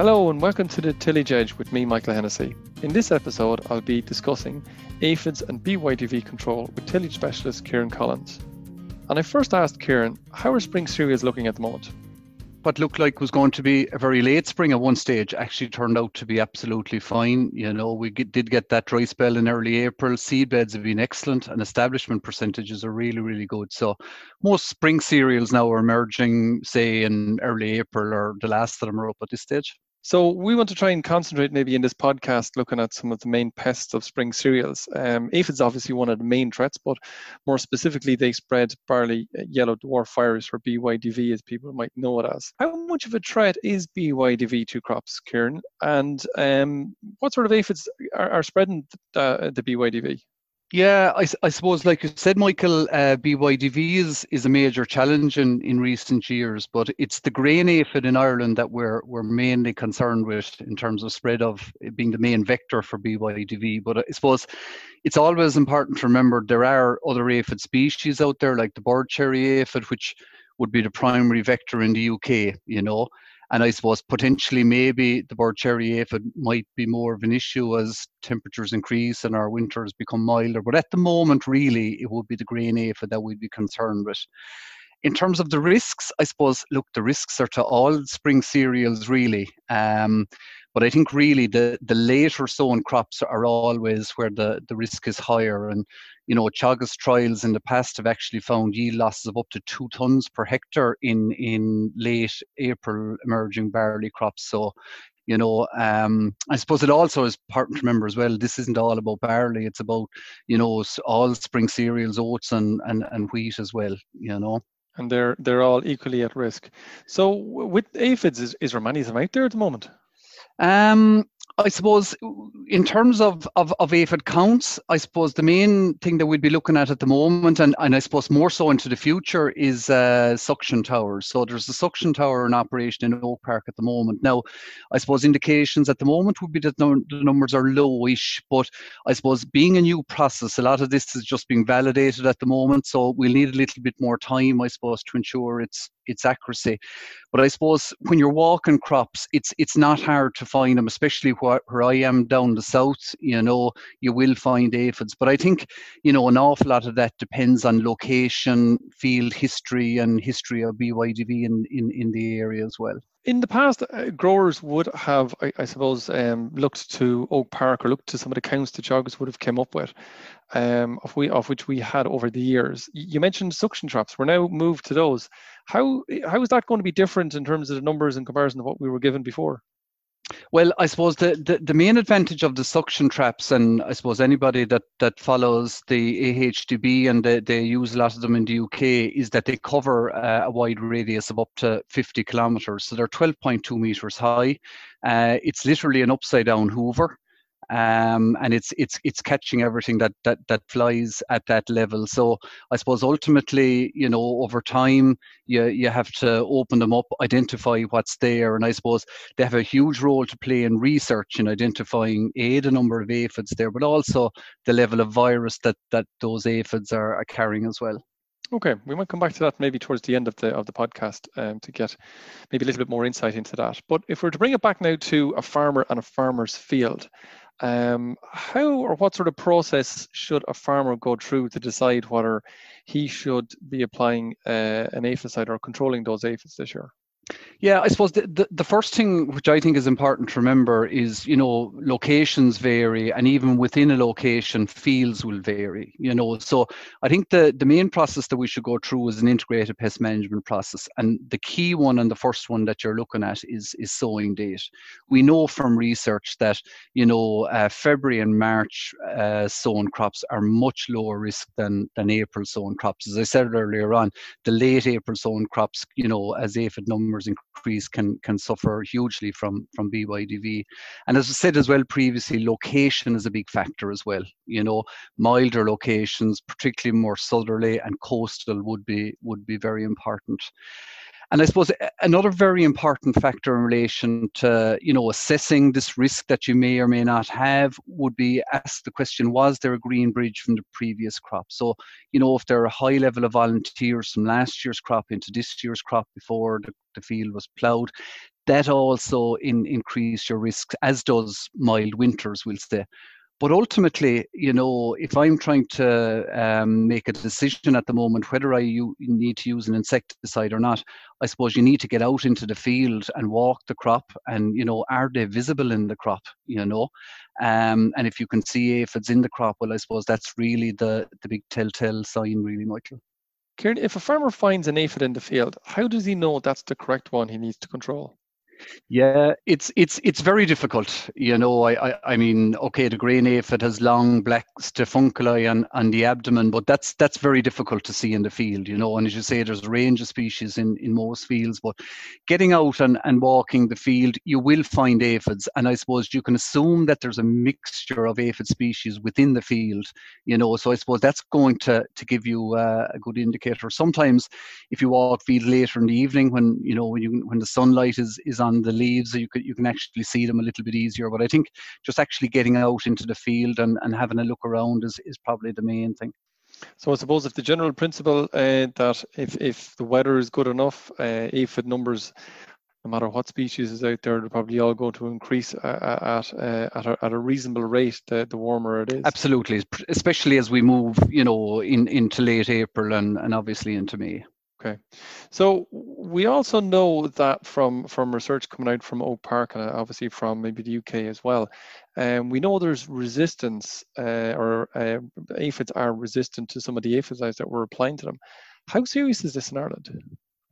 Hello and welcome to the Tillage Edge with me, Michael Hennessy. In this episode, I'll be discussing aphids and BYDV control with tillage specialist Ciaran Collins. And I first asked Ciaran, how are spring cereals looking at the moment? what looked like was going to be a very late spring at one stage actually turned out to be absolutely fine. You know, we get, did get that dry spell in early April. Seed beds have been excellent, and establishment percentages are really, really good. So, most spring cereals now are emerging, say, in early April or the last of them are up at this stage. So we want to try and concentrate maybe in this podcast looking at some of the main pests of spring cereals. Um, aphids obviously one of the main threats, but more specifically they spread barley uh, yellow dwarf virus or BYDV as people might know it as. How much of a threat is BYDV to crops, Ciaran? And um, what sort of aphids are, are spreading the, the BYDV? Yeah, I, I, suppose, like you said, Michael, uh, BYDV is, is a major challenge in, in recent years, but it's the grain aphid in Ireland that we're, we're mainly concerned with in terms of spread of being the main vector for BYDV. But I suppose it's always important to remember there are other aphid species out there, like the bird cherry aphid, which would be the primary vector in the UK, you know. And I suppose potentially maybe the bird cherry aphid might be more of an issue as temperatures increase and our winters become milder. But at the moment, really, it would be the grain aphid that we'd be concerned with. In terms of the risks, I suppose, look, the risks are to all spring cereals, really. Um, but I think really the, the later sown crops are always where the, the risk is higher. And, you know, Teagasc trials in the past have actually found yield losses of up to two tons per hectare in, in late April emerging barley crops. So, you know, um, I suppose it also is important to remember as well, this isn't all about barley. It's about, you know, all spring cereals, oats and, and, and wheat as well, you know and they're they're all equally at risk. So with aphids, is, is them out there at the moment? Um, I suppose in terms of, of, of aphid counts, I suppose the main thing that we'd be looking at at the moment, and, and I suppose more so into the future, is uh, suction towers. So there's a suction tower in operation in Oak Park at the moment. Now, I suppose indications at the moment would be that the numbers are lowish, but I suppose being a new process, a lot of this is just being validated at the moment. So we'll need a little bit more time, I suppose, to ensure it's its accuracy. But I suppose when you're walking crops, it's it's not hard to find them, especially where, where I am down the south. You know, you will find aphids. But I think you know an awful lot of that depends on location, field history, and history of BYDV in in, in the area as well. In the past, uh, growers would have, I, I suppose, um, looked to Oak Park or looked to some of the counts that Teagasc would have come up with, um, of, we, of which we had over the years. You mentioned suction traps. We're now moved to those. How how is that going to be different in terms of the numbers in comparison to what we were given before? Well, I suppose the, the, the, main advantage of the suction traps, and I suppose anybody that, that follows the AHDB and they, they use a lot of them in the UK, is that they cover uh, a wide radius of up to 50 kilometres. So they're 12.2 metres high. Uh, it's literally an upside down Hoover um, and it's it's it's catching everything that that that flies at that level. So I suppose ultimately, you know, over time, you you have to open them up, identify what's there, and I suppose they have a huge role to play in research in identifying a the number of aphids there, but also the level of virus that that those aphids are, are carrying as well. Okay, we might come back to that maybe towards the end of the of the podcast um, to get maybe a little bit more insight into that. But if we're to bring it back now to a farmer and a farmer's field, um, how or what sort of process should a farmer go through to decide whether he should be applying uh, an aphicide or controlling those aphids this year? Yeah, I suppose the, the, the, first thing which I think is important to remember is, you know, locations vary and even within a location, fields will vary, you know. So I think the, the main process that we should go through is an integrated pest management process. And the key one and the first one that you're looking at is, is sowing date. We know from research that, you know, uh, February and March uh, sown crops are much lower risk than, than April sown crops. As I said earlier on, the late April sown crops, you know, as aphid numbers increase can can suffer hugely from from BYDV. And as I said as well previously, location is a big factor as well. You know, milder locations, particularly more southerly and coastal, would be would be very important. And I suppose eh, another very important factor in relation to, you know, assessing this risk that you may or may not have would be ask the question, was there a green bridge from the previous crop? So, you know, if there are a high level of volunteers from last year's crop into this year's crop before the, the field was ploughed, that also in, increase your risks, as does mild winters, we'll say. But ultimately, you know, if I'm trying to um, make a decision at the moment whether I u- need to use an insecticide or not, I suppose you need to get out into the field and walk the crop, and you know, are they visible in the crop? You know, um, and if you can see aphids in the crop, well, I suppose that's really the the big telltale sign, really, Michael. Ciaran, if a farmer finds an aphid in the field, how does he know that's the correct one he needs to control? Yeah, it's it's it's very difficult. You know, I I, I mean, okay, the grain aphid has long black siphunculi on, on the abdomen, but that's that's very difficult to see in the field. You know, and as you say, there's a range of species in in most fields, but getting out and, and walking the field, you will find aphids, and I suppose you can assume that there's a mixture of aphid species within the field. You know, so I suppose that's going to to give you uh, a good indicator. Sometimes, if you walk field later in the evening, when you know when you when the sunlight is is on on the leaves, you can you can actually see them a little bit easier. But I think just actually getting out into the field and, and having a look around is, is probably the main thing. So I suppose if the general principle uh, that if, if the weather is good enough, uh, aphid numbers, no matter what species is out there, they're probably all going to increase at uh, at, a, at a reasonable rate. The, the warmer it is. Absolutely, especially as we move, you know, in into late April and and obviously into May. Okay, so we also know that from from research coming out from Oak Park and uh, obviously from maybe the UK as well, um, we know there's resistance uh, or uh, aphids are resistant to some of the aphicides that we're applying to them. How serious is this in Ireland?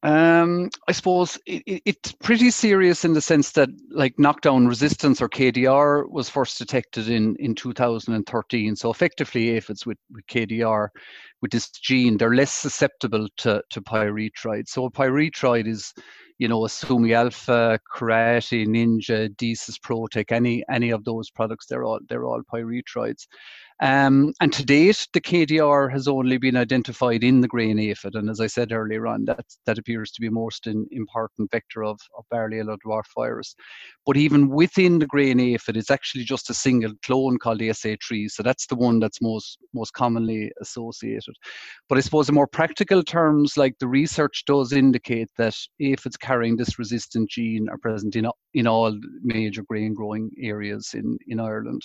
Um, I suppose it, it, it's pretty serious in the sense that, like, knockdown resistance or KDR was first detected in, in 2013. So, effectively, aphids with, with KDR, with this gene, they're less susceptible to, to pyrethroid. So, pyrethroid is, you know, Sumi Alpha, Karate, Ninja, Decis Protech, any any of those products, they're all they're all pyrethroids. Um, and to date, the KDR has only been identified in the grain aphid, and as I said earlier on, that that appears to be most important vector of, of barley yellow dwarf virus. But even within the grain aphid, it's actually just a single clone called SA3, so that's the one that's most most commonly associated. But I suppose in more practical terms, like the research does indicate that aphids carrying this resistant gene are present in in all major grain growing areas in in Ireland.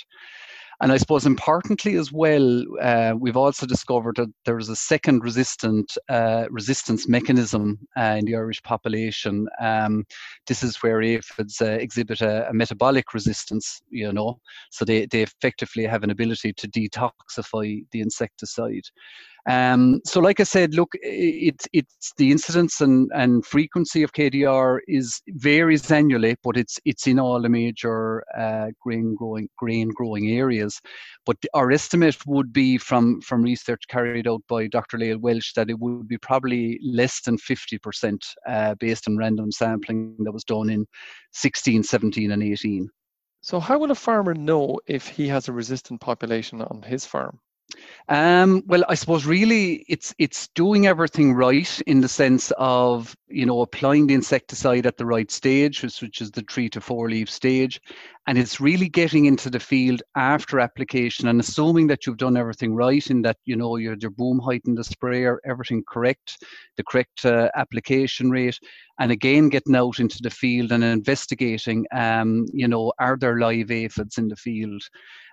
And I suppose importantly as well, uh, we've also discovered that there is a second resistant uh, resistance mechanism uh, in the Irish population. Um, this is where aphids uh, exhibit a, a, metabolic resistance, you know, so they, they effectively have an ability to detoxify the insecticide. Um, so, like I said, look, it's it's the incidence and, and frequency of KDR is varies annually, but it's it's in all the major uh, grain growing grain growing areas. But our estimate would be from from research carried out by Dr. Lael Welch that it would be probably less than 50% uh, based on random sampling that was done in 16, 17, and 18. So, how will a farmer know if he has a resistant population on his farm? Um, well, I suppose really it's it's doing everything right in the sense of you know applying the insecticide at the right stage, which, is the three to four leaf stage, and it's really getting into the field after application and assuming that you've done everything right in that you know your your boom height in the sprayer, everything correct, the correct uh, application rate, and again getting out into the field and investigating. Um, you know, are there live aphids in the field?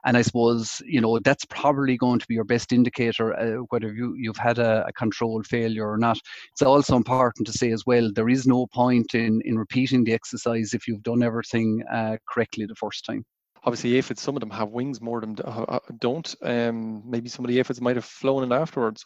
And I suppose you know that's probably going to be your best indicator uh, whether you, you've had a, a control failure or not. It's also important to say as well there is no point in, in repeating the exercise if you've done everything uh, correctly the first time. Obviously aphids some of them have wings more than uh, uh, don't um, maybe some of the aphids might have flown in afterwards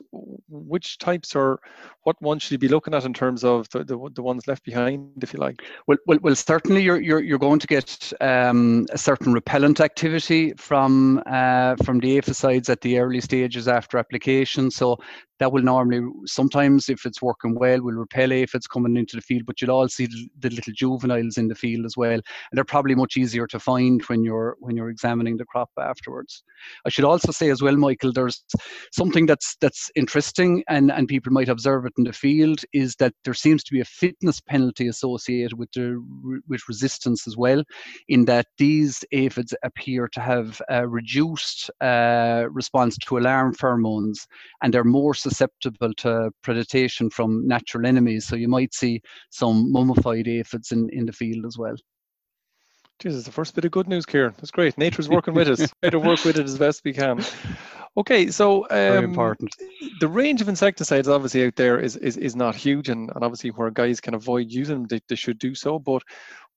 which types are what ones should you be looking at in terms of the, the, the ones left behind if you like? Well well, well certainly you're, you're you're going to get um, a certain repellent activity from uh, from the aphicides at the early stages after application. So that will normally sometimes if it's working well will repel if it's coming into the field but you'll all see the, little juveniles in the field as well and they're probably much easier to find when you're when you're examining the crop afterwards. I should also say as well michael there's something that's that's interesting and and people might observe it in the field is that there seems to be a fitness penalty associated with the with resistance as well in that these aphids appear to have a reduced uh, response to alarm pheromones and they're more susceptible to predation from natural enemies. So you might see some mummified aphids in, in the field as well. Jesus, the first bit of good news, Ciaran. That's great. Nature's working with us. Try to work with it as best we can. Okay, so um, very important. The range of insecticides obviously out there is is, is not huge, and, and obviously where guys can avoid using them, they, they should do so. But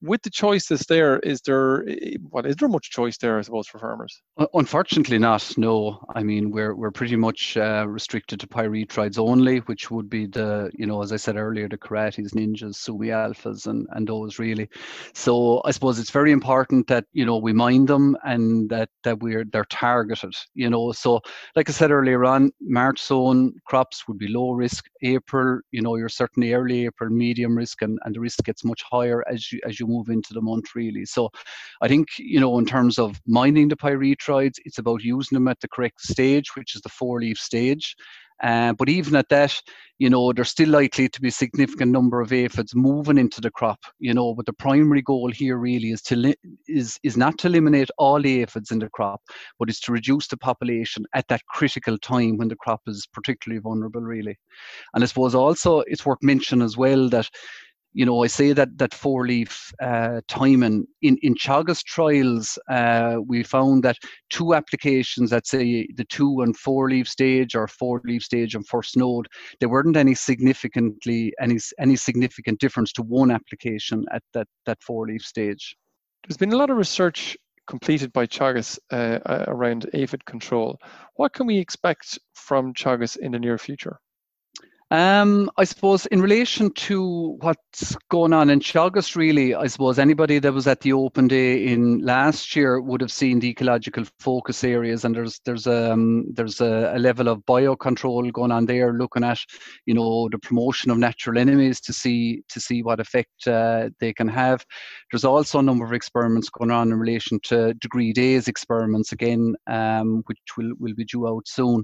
with the choices there, is there what is there much choice there? I suppose for farmers. Unfortunately, not. No, I mean we're we're pretty much uh, restricted to pyrethroids only, which would be the you know as I said earlier, the karates, ninjas, sumi alphas, and and those really. So I suppose it's very important that you know we mind them and that that we're they're targeted. You know, so like I said earlier on, March sown crops would be low risk. April, you know, you're certainly early April, medium risk, and and the risk gets much higher as you as you move into the month really. So I think, you know, in terms of mining the pyrethroids, it's about using them at the correct stage, which is the four leaf stage. Uh, but even at that, you know, there's still likely to be a significant number of aphids moving into the crop. You know, but the primary goal here really is to li- is is not to eliminate all aphids in the crop, but is to reduce the population at that critical time when the crop is particularly vulnerable, really. And I suppose also it's worth mentioning as well that you know, I say that that four leaf uh, timing in in Teagasc trials, uh, we found that two applications, let's say the two and four leaf stage or four leaf stage and first node, there weren't any significantly any any significant difference to one application at that that four leaf stage. There's been a lot of research completed by Teagasc uh, around aphid control. What can we expect from Teagasc in the near future? Um, I suppose in relation to what's going on in Teagasc, really, I suppose anybody that was at the open day in last year would have seen the ecological focus areas, and there's there's um there's a, a level of biocontrol going on there, looking at you know the promotion of natural enemies to see to see what effect uh, they can have. There's also a number of experiments going on in relation to degree days experiments again, um, which will will be due out soon,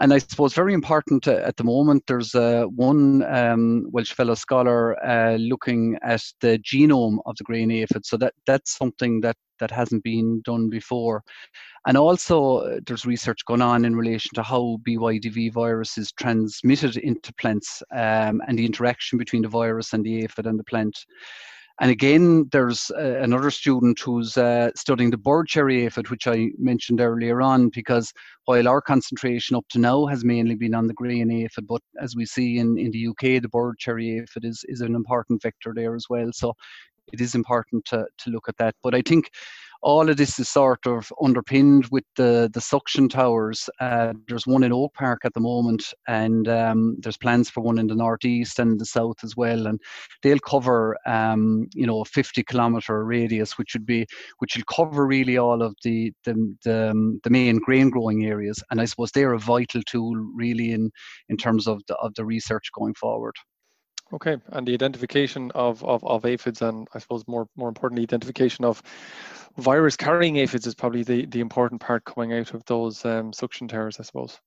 and I suppose very important uh, at the moment. There's one um, Walsh fellow scholar uh, looking at the genome of the green aphid. So that that's something that that hasn't been done before. And also, uh, there's research going on in relation to how BYDV virus is transmitted into plants um, and the interaction between the virus and the aphid and the plant. And again, there's uh, another student who's uh, studying the bird cherry aphid, which I mentioned earlier on, because while our concentration up to now has mainly been on the grain aphid, but as we see in, in the UK, the bird cherry aphid is, is an important vector there as well. So it is important to, to look at that. But I think all of this is sort of underpinned with the the suction towers. Uh, there's one in Oak Park at the moment, and um, there's plans for one in the northeast and the south as well. And they'll cover, um, you know, a 50 kilometer radius, which would be which will cover really all of the the the, um, the main grain growing areas. And I suppose they're a vital tool really in in terms of the of the research going forward. Okay, and the identification of, of, of aphids and I suppose more more importantly, identification of virus carrying aphids is probably the, the important part coming out of those um, suction towers, I suppose.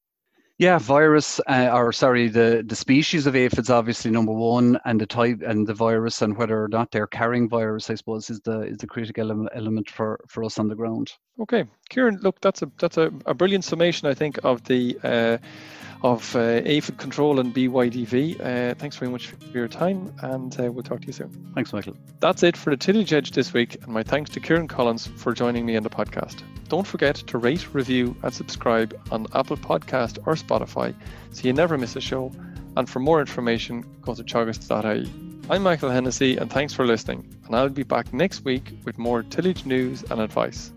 Yeah, virus, uh, or sorry, the, the species of aphids obviously number one, and the type and the virus, and whether or not they're carrying virus, I suppose, is the is the critical element for, for us on the ground. Okay, Ciaran, look, that's a that's a, a brilliant summation, I think, of the uh, of uh, aphid control and BYDV. Uh, thanks very much for your time, and uh, we'll talk to you soon. Thanks, Michael. That's it for the Tillage Edge this week, and my thanks to Ciaran Collins for joining me on the podcast. Don't forget to rate, review, and subscribe on Apple Podcast or Spotify so you never miss a show. And for more information, go to teagasc.ie. I'm Michael Hennessy, and thanks for listening. And I'll be back next week with more tillage news and advice.